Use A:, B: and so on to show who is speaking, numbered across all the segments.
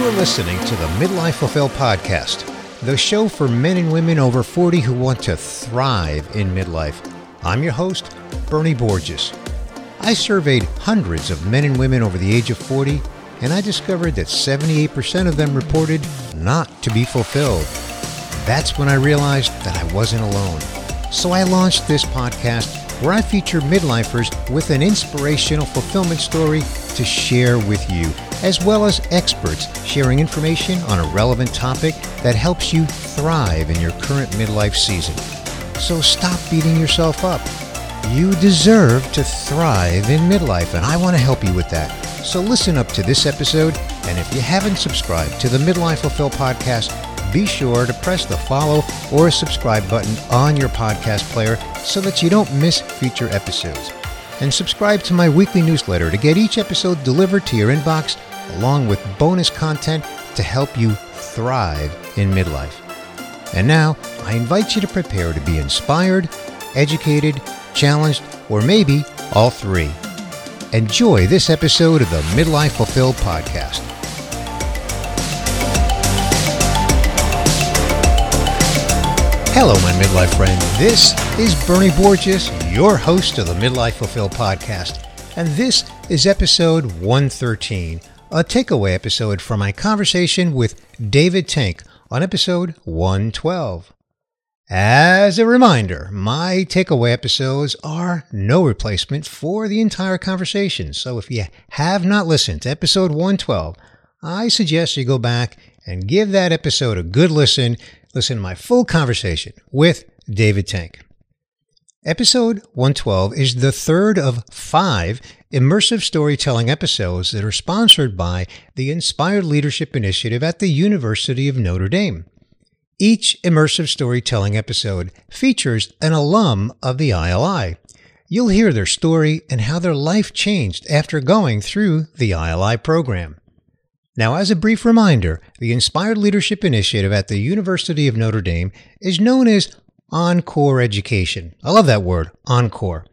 A: You're listening to the Midlife Fulfilled podcast, the show for men and women over 40 who want to thrive in midlife. I'm your host, Bernie Borges. I surveyed hundreds of men and women over the age of 40, and I discovered that 78% of them reported not to be fulfilled. That's when I realized that I wasn't alone. So I launched this podcast where I feature midlifers with an inspirational fulfillment story to share with you, as well as experts sharing information on a relevant topic that helps you thrive in your current midlife season. So stop beating yourself up. You deserve to thrive in midlife, and I want to help you with that. So listen up to this episode, and if you haven't subscribed to the Midlife Fulfilled podcast, be sure to press the follow or subscribe button on your podcast player so that you don't miss future episodes. And subscribe to my weekly newsletter to get each episode delivered to your inbox along with bonus content to help you thrive in midlife. And now, I invite you to prepare to be inspired, educated, challenged, or maybe all three. Enjoy this episode of the Midlife Fulfilled podcast. Hello, my midlife friend. This is Bernie Borges, your host of the Midlife Fulfilled podcast. And this is episode 113, a takeaway episode from my conversation with David Tank on episode 112. As a reminder, my takeaway episodes are no replacement for the entire conversation. So if you have not listened to episode 112, I suggest you go back and give that episode a good listen listen to my full conversation with David Tank. Episode 112 is the third of five immersive storytelling episodes that are sponsored by the Inspired Leadership Initiative at the University of Notre Dame. Each immersive storytelling episode features an alum of the ILI. You'll hear their story and how their life changed after going through the ILI program. Now, as a brief reminder, the Inspired Leadership Initiative at the University of Notre Dame is known as Encore Education. I love that word, Encore.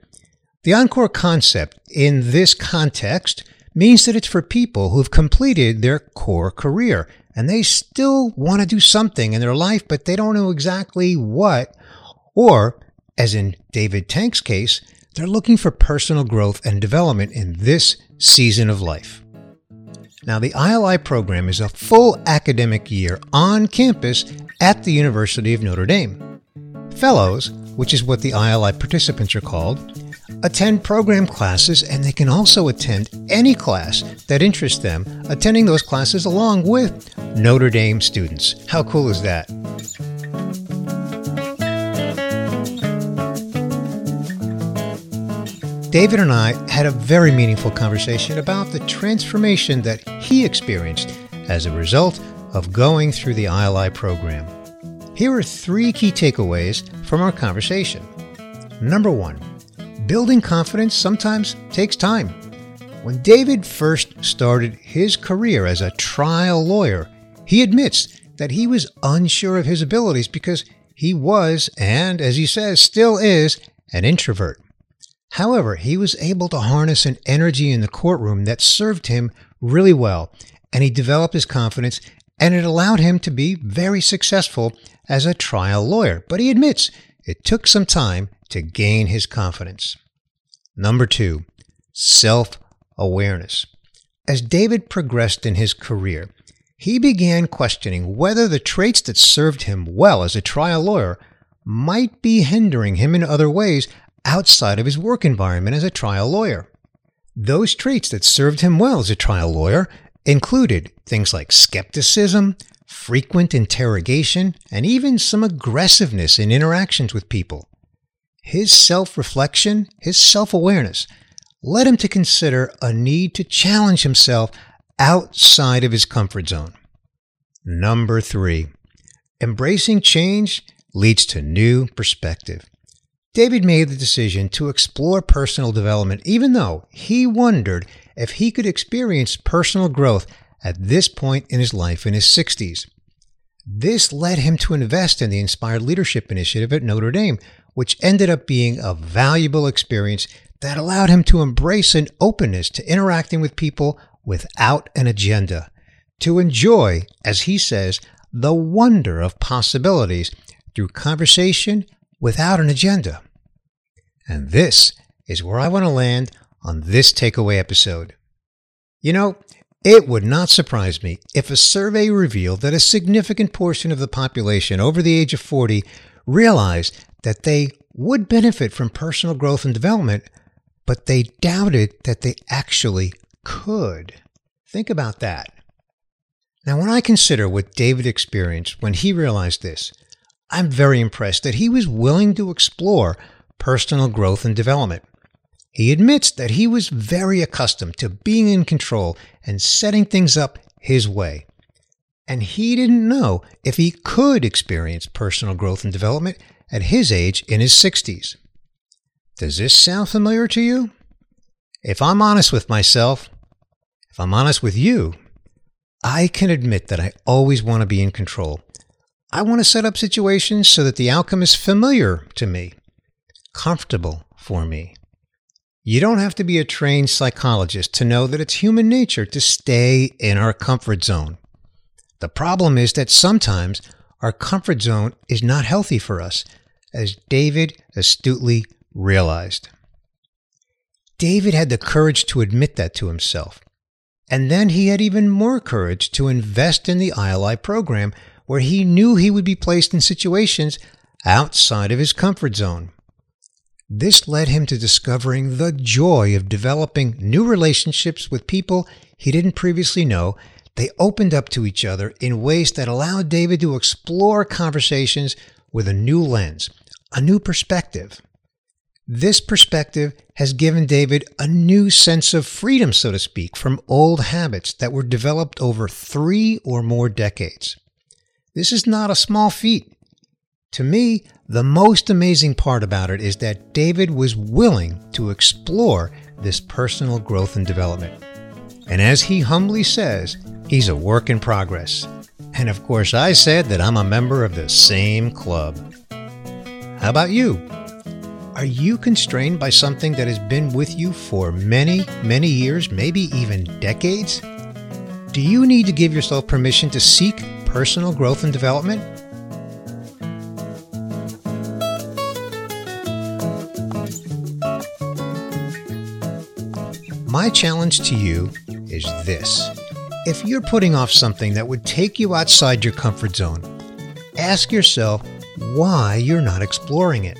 A: The Encore concept in this context means that it's for people who've completed their core career and they still want to do something in their life, but they don't know exactly what. Or, as in David Tank's case, they're looking for personal growth and development in this season of life. Now, the ILI program is a full academic year on campus at the University of Notre Dame. Fellows, which is what the ILI participants are called, attend program classes and they can also attend any class that interests them, attending those classes along with Notre Dame students. How cool is that? David and I had a very meaningful conversation about the transformation that he experienced as a result of going through the ILI program. Here are three key takeaways from our conversation. Number one, building confidence sometimes takes time. When David first started his career as a trial lawyer, he admits that he was unsure of his abilities because he was, and as he says, still is, an introvert. However, he was able to harness an energy in the courtroom that served him really well, and he developed his confidence, and it allowed him to be very successful as a trial lawyer. But he admits it took some time to gain his confidence. Number two, self awareness. As David progressed in his career, he began questioning whether the traits that served him well as a trial lawyer might be hindering him in other ways outside of his work environment as a trial lawyer. Those traits that served him well as a trial lawyer included things like skepticism, frequent interrogation, and even some aggressiveness in interactions with people. His self reflection, his self awareness, led him to consider a need to challenge himself outside of his comfort zone. Number three, embracing change leads to new perspective. David made the decision to explore personal development, even though he wondered if he could experience personal growth at this point in his life in his 60s. This led him to invest in the Inspired Leadership Initiative at Notre Dame, which ended up being a valuable experience that allowed him to embrace an openness to interacting with people without an agenda. to enjoy, as he says, the wonder of possibilities through conversation without an agenda. And this is where I want to land on this takeaway episode. You know, it would not surprise me if a survey revealed that a significant portion of the population over the age of 40 realized that they would benefit from personal growth and development, but they doubted that they actually could. Think about that. Now, when I consider what David experienced when he realized this, I'm very impressed that he was willing to explore personal growth and development. He admits that he was very accustomed to being in control and setting things up his way. And he didn't know if he could experience personal growth and development at his age in his 60s. Does this sound familiar to you? If I'm honest with myself, if I'm honest with you, I can admit that I always want to be in control. I want to set up situations so that the outcome is familiar to me, comfortable for me. You don't have to be a trained psychologist to know that it's human nature to stay in our comfort zone. The problem is that sometimes our comfort zone is not healthy for us, as David astutely realized. David had the courage to admit that to himself. And then he had even more courage to invest in the ILI program, where he knew he would be placed in situations outside of his comfort zone. This led him to discovering the joy of developing new relationships with people he didn't previously know. They opened up to each other in ways that allowed David to explore conversations with a new lens, a new perspective. This perspective has given David a new sense of freedom, so to speak, from old habits that were developed over three or more decades. This is not a small feat. To me, the most amazing part about it is that David was willing to explore this personal growth and development. And as he humbly says, he's a work in progress. And of course, I said that I'm a member of the same club. How about you? Are you constrained by something that has been with you for many, many years, maybe even decades? Do you need to give yourself permission to seek personal growth and development? My challenge to you is this. If you're putting off something that would take you outside your comfort zone, ask yourself why you're not exploring it.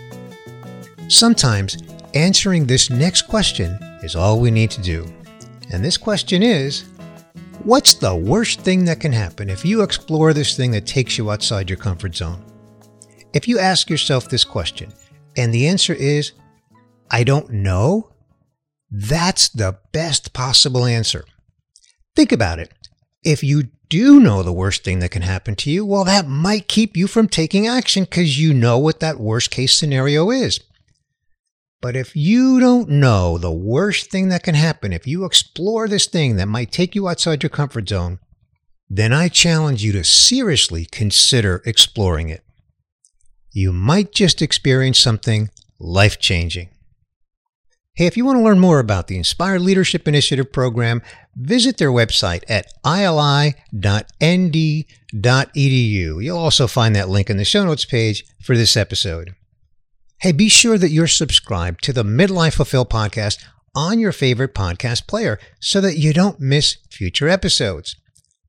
A: Sometimes answering this next question is all we need to do. And this question is What's the worst thing that can happen if you explore this thing that takes you outside your comfort zone? If you ask yourself this question and the answer is, I don't know, that's the best possible answer. Think about it. If you do know the worst thing that can happen to you, well, that might keep you from taking action because you know what that worst case scenario is. But if you don't know the worst thing that can happen, if you explore this thing that might take you outside your comfort zone, then I challenge you to seriously consider exploring it. You might just experience something life changing. Hey, if you want to learn more about the Inspired Leadership Initiative program, visit their website at ili.nd.edu. You'll also find that link in the show notes page for this episode. Hey, be sure that you're subscribed to the Midlife Fulfilled podcast on your favorite podcast player so that you don't miss future episodes.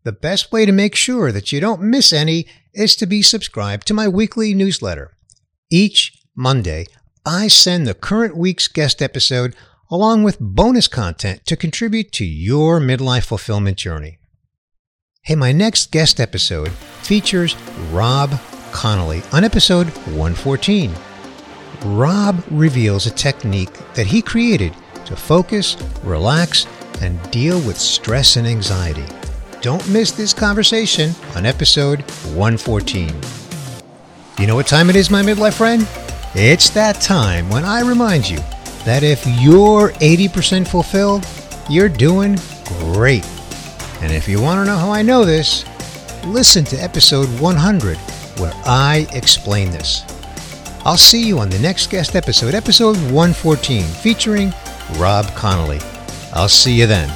A: The best way to make sure that you don't miss any is to be subscribed to my weekly newsletter. Each Monday, I send the current week's guest episode along with bonus content to contribute to your midlife fulfillment journey. Hey, my next guest episode features Rob Connolly on episode 114. Rob reveals a technique that he created to focus, relax, and deal with stress and anxiety. Don't miss this conversation on episode 114. You know what time it is, my midlife friend? It's that time when I remind you that if you're 80% fulfilled, you're doing great. And if you want to know how I know this, listen to episode 100 where I explain this. I'll see you on the next guest episode, episode 114, featuring Rob Connolly. I'll see you then.